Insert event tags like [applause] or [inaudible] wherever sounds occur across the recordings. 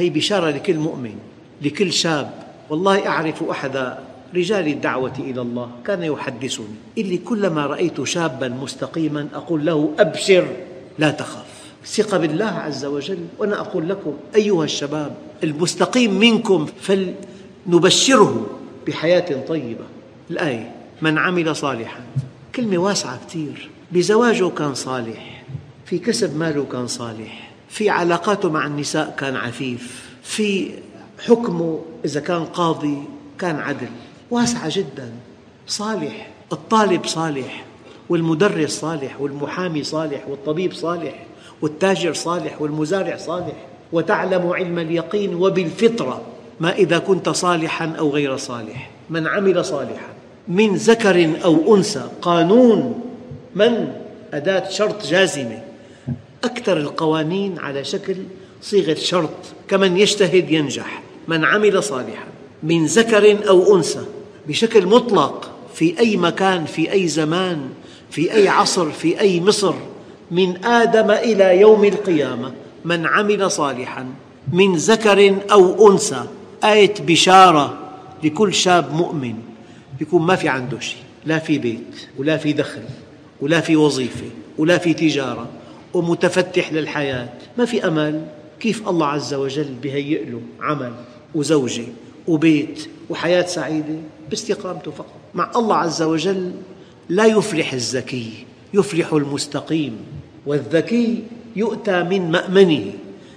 هي بشارة لكل مؤمن لكل شاب. والله أعرف أحد رجال الدعوة إلى الله كان يحدثني إلي كلما رأيت شابا مستقيما أقول له أبشر لا تخف ثقة بالله عز وجل. وأنا أقول لكم أيها الشباب المستقيم منكم فلنبشره بحياة طيبة. الآية من عمل صالحا. كلمة واسعة كثير. بزواجه كان صالح في كسب ماله كان صالح. في علاقاته مع النساء كان عفيف في حكمه إذا كان قاضي كان عدل واسعة جدا صالح الطالب صالح والمدرس صالح والمحامي صالح والطبيب صالح والتاجر صالح والمزارع صالح وتعلم علم اليقين وبالفطرة ما إذا كنت صالحا أو غير صالح من عمل صالحا من ذكر أو أنثى قانون من؟ أداة شرط جازمة. أكثر القوانين على شكل صيغة شرط كمن يجتهد ينجح من عمل صالحا من ذكر أو أنثى بشكل مطلق في أي مكان في أي زمان في أي عصر في أي مصر من آدم إلى يوم القيامة من عمل صالحا من ذكر أو أنثى. آية بشارة لكل شاب مؤمن يكون ما في عنده شيء لا في بيت ولا في دخل ولا في وظيفة ولا في تجارة. ومتفتح للحياة. ما في أمل. كيف الله عز وجل بهيئ له عمل وزوجة وبيت وحياة سعيدة؟ باستقامته فقط. مع الله عز وجل لا يفلح الذكي يفلح المستقيم. والذكي يؤتى من مأمنه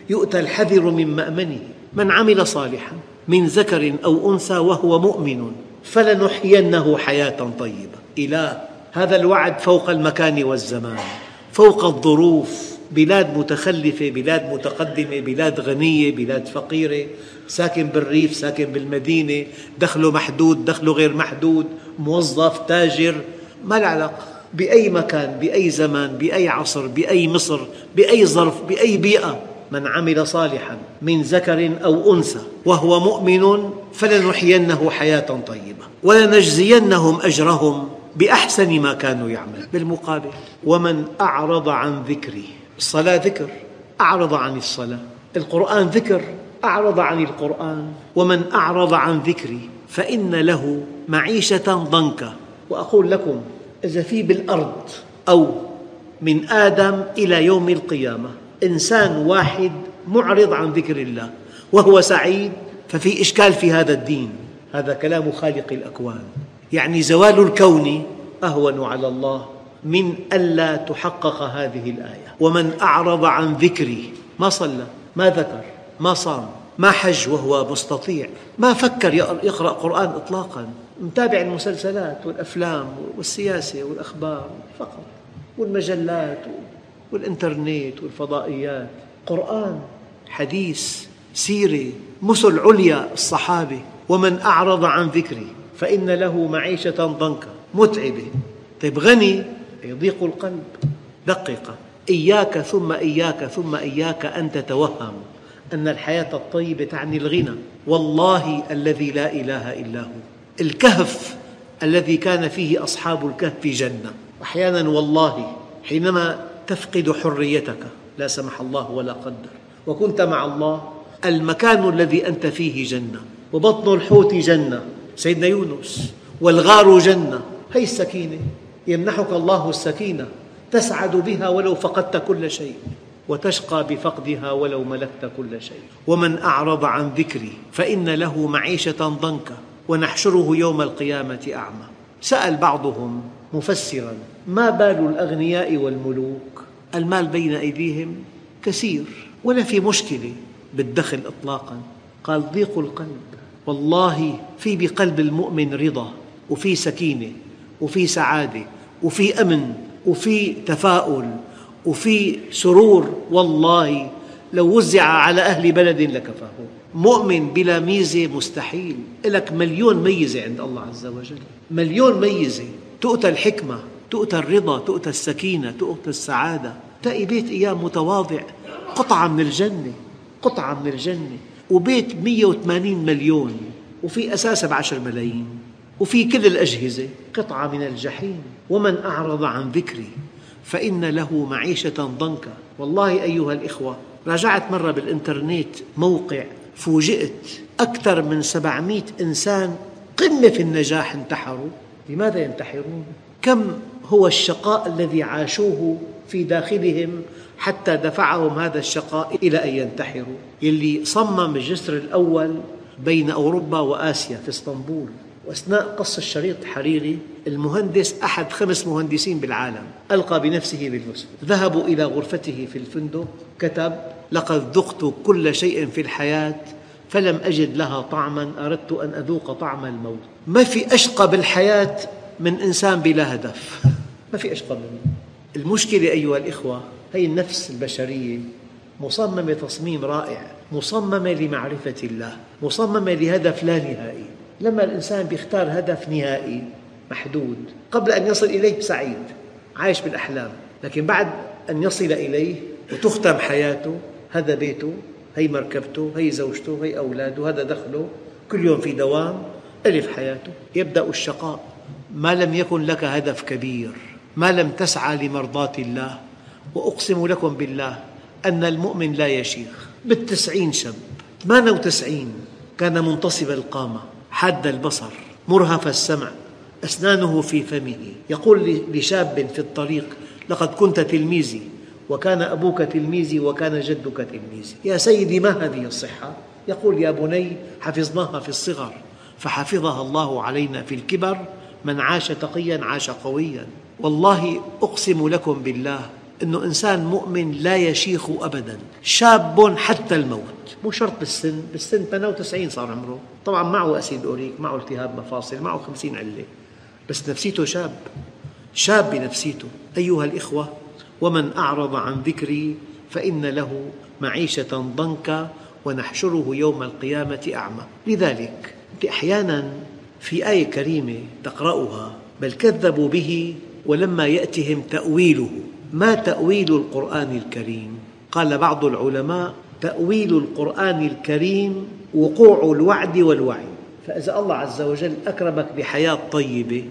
يؤتى الحذر من مأمنه. من عمل صالحا من ذكر أو أنثى وهو مؤمن فلنحيينه حياة طيبة. إله هذا الوعد فوق المكان والزمان. فوق الظروف بلاد متخلفة بلاد متقدمة بلاد غنية بلاد فقيرة. ساكن بالريف ساكن بالمدينة دخله محدود دخله غير محدود موظف تاجر ما العلاقة بأي مكان بأي زمان بأي عصر بأي مصر بأي ظرف بأي بيئة. من عمل صالحا من ذكر أو أنثى وهو مؤمن فلنحيينه حياة طيبة. ولنجزينهم أجرهم. بأحسن ما كانوا يعملون بالمقابل. ومن أعرض عن ذكري الصلاة ذكر أعرض عن الصلاة. القرآن ذكر أعرض عن القرآن. ومن أعرض عن ذكري فإن له معيشة ضنكا. وأقول لكم إذا في بالأرض أو من آدم إلى يوم القيامة إنسان واحد معرض عن ذكر الله وهو سعيد ففي إشكال في هذا الدين. هذا كلام خالق الأكوان. يعني زوال الكون أهون على الله من ألا تحقق هذه الآية. ومن أعرض عن ذكري ما صلى ما ذكر ما صام ما حج وهو مستطيع ما فكر يقرأ قرآن إطلاقا متابع المسلسلات والأفلام والسياسة والأخبار فقط والمجلات والإنترنت والفضائيات. قرآن حديث سيرة مثل عليا الصحابة. ومن أعرض عن ذكري فإن له معيشة ضنكا. متعبة. طيب غني يضيق القلب. دقق. إياك ثم إياك ثم إياك أن تتوهم. أن الحياة الطيبة تعني الغنى. والله الذي لا إله إلا هو. الكهف الذي كان فيه أصحاب الكهف جنة. أحيانا والله حينما تفقد حريتك. لا سمح الله ولا قدر. وكنت مع الله. المكان الذي أنت فيه جنة. وبطن الحوت جنة. سيدنا يونس والغار جنة. هي السكينة يمنحك الله السكينة. تسعد بها ولو فقدت كل شيء وتشقى بفقدها ولو ملكت كل شيء. ومن أعرض عن ذكري فإن له معيشة ضنكا ونحشره يوم القيامة أعمى. سأل بعضهم مفسرا ما بال الأغنياء والملوك؟ المال بين أيديهم كثير ولا في مشكلة بالدخل إطلاقا. قال ضيق القلب. والله في بقلب المؤمن رضا وفي سكينة وفي سعادة وفي أمن وفي تفاؤل وفي سرور. والله لو وزع على أهل بلد لكفاه. مؤمن بلا ميزة مستحيل. لك مليون ميزة عند الله عز وجل. مليون ميزة. تؤتى الحكمة تؤتى الرضا تؤتى السكينة تؤتى السعادة. تلاقي بيت أيام متواضع. قطعة من الجنة قطعة من الجنة. وبيت 180 مليون وفي أساسه بعشر ملايين وفي كل الأجهزة قطعة من الجحيم ومن أعرض عن ذكري فإن له معيشة ضنكا والله أيها الإخوة راجعت مرة بالإنترنت موقع فوجئت أكثر من 700 إنسان قمة في النجاح انتحروا لماذا ينتحرون؟ كم هو الشقاء الذي عاشوه في داخلهم حتى دفعهم هذا الشقاء إلى أن ينتحروا. يلي صمم الجسر الأول بين أوروبا وآسيا في إسطنبول. وأثناء قص الشريط الحريري المهندس أحد خمس مهندسين بالعالم ألقى بنفسه بالمسك ذهبوا إلى غرفته في الفندق كتب لقد ذقت كل شيء في الحياة فلم أجد لها طعما أردت أن أذوق طعم الموت. ما في أشقى بالحياة من إنسان بلا هدف. ما في أشقى منه المشكلة أيها الإخوة هي النفس البشرية مصممة تصميم رائع مصممة لمعرفة الله مصممة لهدف لا نهائي. لما الإنسان يختار هدف نهائي محدود قبل أن يصل إليه سعيد عايش بالأحلام. لكن بعد أن يصل إليه وتختم حياته هذا بيته هي مركبته هي زوجته هي أولاده هذا دخله كل يوم في دوام ألف حياته. يبدأ الشقاء. ما لم يكن لك هدف كبير ما لم تسعى لمرضاة الله. وأقسم لكم بالله أن المؤمن لا يشيخ. بالتسعين شاب ثمانية وتسعين كان منتصب القامة. حاد البصر. مرهف السمع. أسنانه في فمه. يقول لشاب في الطريق لقد كنت تلميذي. وكان أبوك تلميذي وكان جدك تلميذي. يا سيدي ما هذه الصحة؟ يقول يا بني حفظناها في الصغر. فحفظها الله علينا في الكبر. من عاش تقيا عاش قويا. والله أقسم لكم بالله أن إنسان مؤمن لا يشيخ أبدا شاب حتى الموت. مو شرط بالسن بالسن 98 صار عمره. طبعا معه أسيد أوريك معه التهاب مفاصل معه 50 علة. بس نفسيته شاب شاب بنفسيته. أيها الإخوة ومن أعرض عن ذكري فإن له معيشة ضنكا ونحشره يوم القيامة أعمى. لذلك أحيانا في آية كريمة تقرأها بل كذبوا به ولما يأتهم تأويله ما تأويل القرآن الكريم؟ قال بعض العلماء تأويل القرآن الكريم وقوع الوعد والوعي. فإذا الله عز وجل أكرمك بحياة طيبة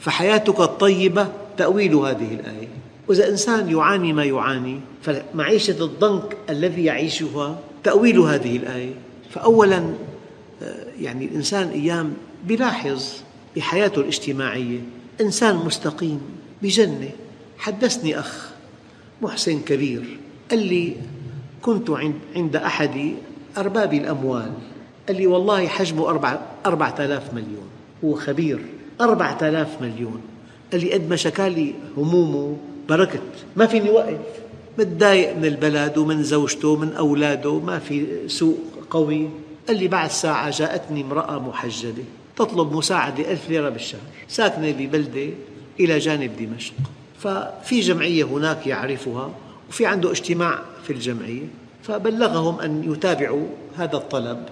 فحياتك الطيبة تأويل هذه الآية. وإذا إنسان يعاني ما يعاني فمعيشة الضنك الذي يعيشها تأويل هذه الآية. فأولا آه، يعني الإنسان أيام يلاحظ بحياته الاجتماعية إنسان مستقيم بجنة. حدثني أخ محسن كبير قال لي كنت عند أحد أرباب الأموال. قال لي والله حجمه أربعة آلاف مليون. هو خبير أربعة آلاف مليون. قال لي قد ما شكالي همومه بركت ما فيني وقف متضايق من البلد ومن زوجته ومن أولاده ما في سوق قوي. قال لي بعد ساعة جاءتني امرأة محجبة تطلب مساعدة ألف ليرة بالشهر. ساكنة ببلدة إلى جانب دمشق. ففي جمعية هناك يعرفها وفي عنده اجتماع في الجمعية فبلغهم أن يتابعوا هذا الطلب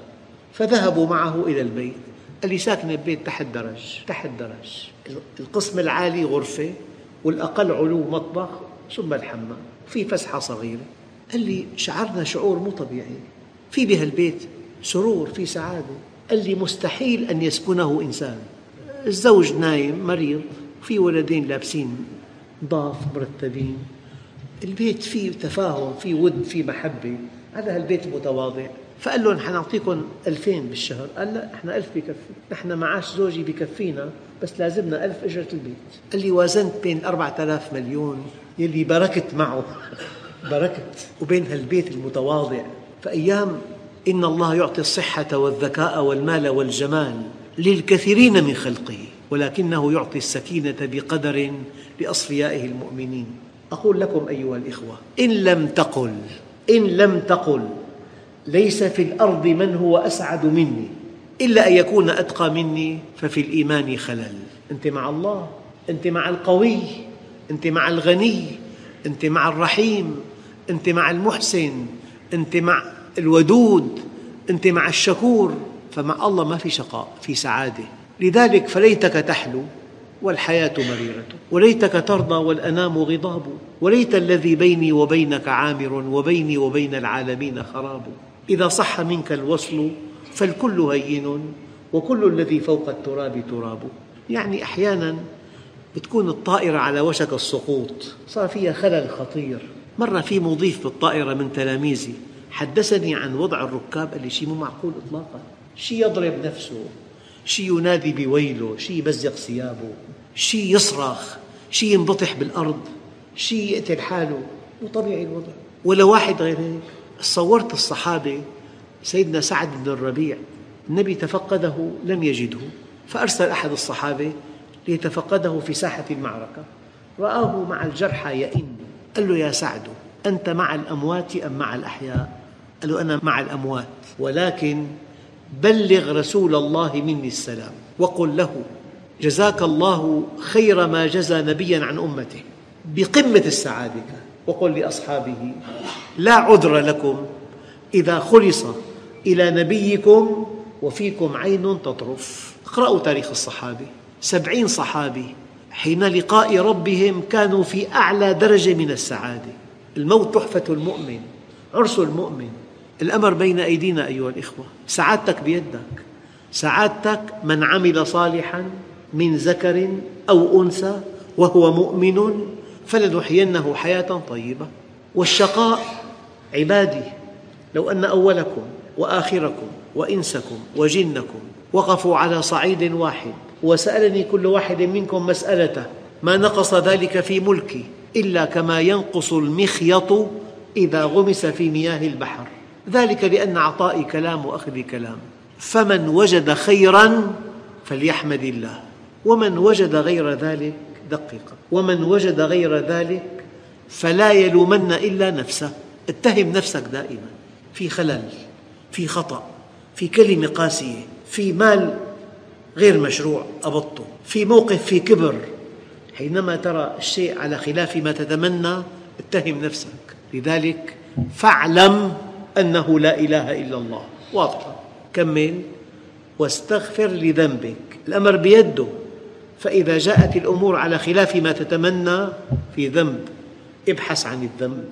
فذهبوا معه إلى البيت. قال لي ساكنة ببيت تحت درج تحت درج القسم العالي غرفة والأقل علو مطبخ ثم الحمام في فسحة صغيرة. قال لي شعرنا شعور مو طبيعي. في بهالبيت سرور في سعادة. قال لي مستحيل أن يسكنه إنسان. الزوج نايم مريض في ولدين لابسين ضاف مرتبين. البيت فيه تفاهم فيه ود فيه محبة. هذا البيت متواضع. فقال لهم حنعطيكم ألفين بالشهر. قال لا إحنا ألف بكفي. نحن معاش زوجي بكفينا بس لازمنا ألف أجرة البيت. قال لي وازنت بين أربعة آلاف مليون. يلي بركت معه. [laughs] بركت. وبين هالبيت المتواضع. فأيام إن الله يعطي الصحة والذكاء والمال والجمال للكثيرين من خلقه. ولكنه يعطي السكينة بقدر لأصفيائه المؤمنين. أقول لكم أيها الإخوة إن لم تقل إن لم تقل ليس في الأرض من هو أسعد مني. إلا أن يكون أتقى مني ففي الإيمان خلل. أنت مع الله أنت مع القوي أنت مع الغني أنت مع الرحيم أنت مع المحسن أنت مع الودود أنت مع الشكور. فمع الله ما في شقاء في سعادة. لذلك فليتك تحلو والحياة مريرة وليتك ترضى والأنام غضاب وليت الذي بيني وبينك عامر وبيني وبين العالمين خراب. إذا صح منك الوصل فالكل هين وكل الذي فوق التراب تراب. يعني أحيانا بتكون الطائرة على وشك السقوط. صار فيها خلل خطير. مرة في مضيف بالطائرة من تلاميذي حدثني عن وضع الركاب قال لي شيء مو معقول إطلاقا شيء يضرب نفسه. شيء ينادي بويله شيء يمزق ثيابه شيء يصرخ شيء ينبطح بالأرض شيء يقتل حاله مو طبيعي الوضع. ولا واحد غير هيك. صورت الصحابة سيدنا سعد بن الربيع النبي تفقده لم يجده فأرسل أحد الصحابة ليتفقده في ساحة المعركة. رآه مع الجرحى يئن قال له يا سعد أنت مع الأموات أم مع الأحياء؟ قال له أنا مع الأموات ولكن بلغ رسول الله مني السلام وقل له جزاك الله خير ما جزى نبيا عن أمته بقمة السعادة وقل لأصحابه لا عذر لكم إذا خلص إلى نبيكم وفيكم عين تطرف. اقرأوا تاريخ الصحابة. سبعين صحابي حين لقاء ربهم كانوا في أعلى درجة من السعادة. الموت تحفة المؤمن عرس المؤمن الأمر بين أيدينا أيها الإخوة. سعادتك بيدك. سعادتك من عمل صالحاً من ذكر أو أنثى وهو مؤمن فلنحيينه حياة طيبة. والشقاء عبادي. لو أن أولكم وآخركم وإنسكم وجنكم وقفوا على صعيد واحد وسألني كل واحد منكم مسألته ما نقص ذلك في ملكي إلا كما ينقص المخيط إذا غمس في مياه البحر. ذلك لأن عطائي كلام وأخذي كلام. فمن وجد خيراً فليحمد الله. ومن وجد غير ذلك دقق ومن وجد غير ذلك فلا يلومن إلا نفسه. اتهم نفسك دائما. في خلل في خطأ في كلمة قاسية في مال غير مشروع قبضته في موقف في كبر. حينما ترى الشيء على خلاف ما تتمنى اتهم نفسك. لذلك فاعلم أنه لا إله إلا الله. واضحة كمل واستغفر لذنبك. الأمر بيده. فإذا جاءت الأمور على خلاف ما تتمنى في ذنب ابحث عن الذنب.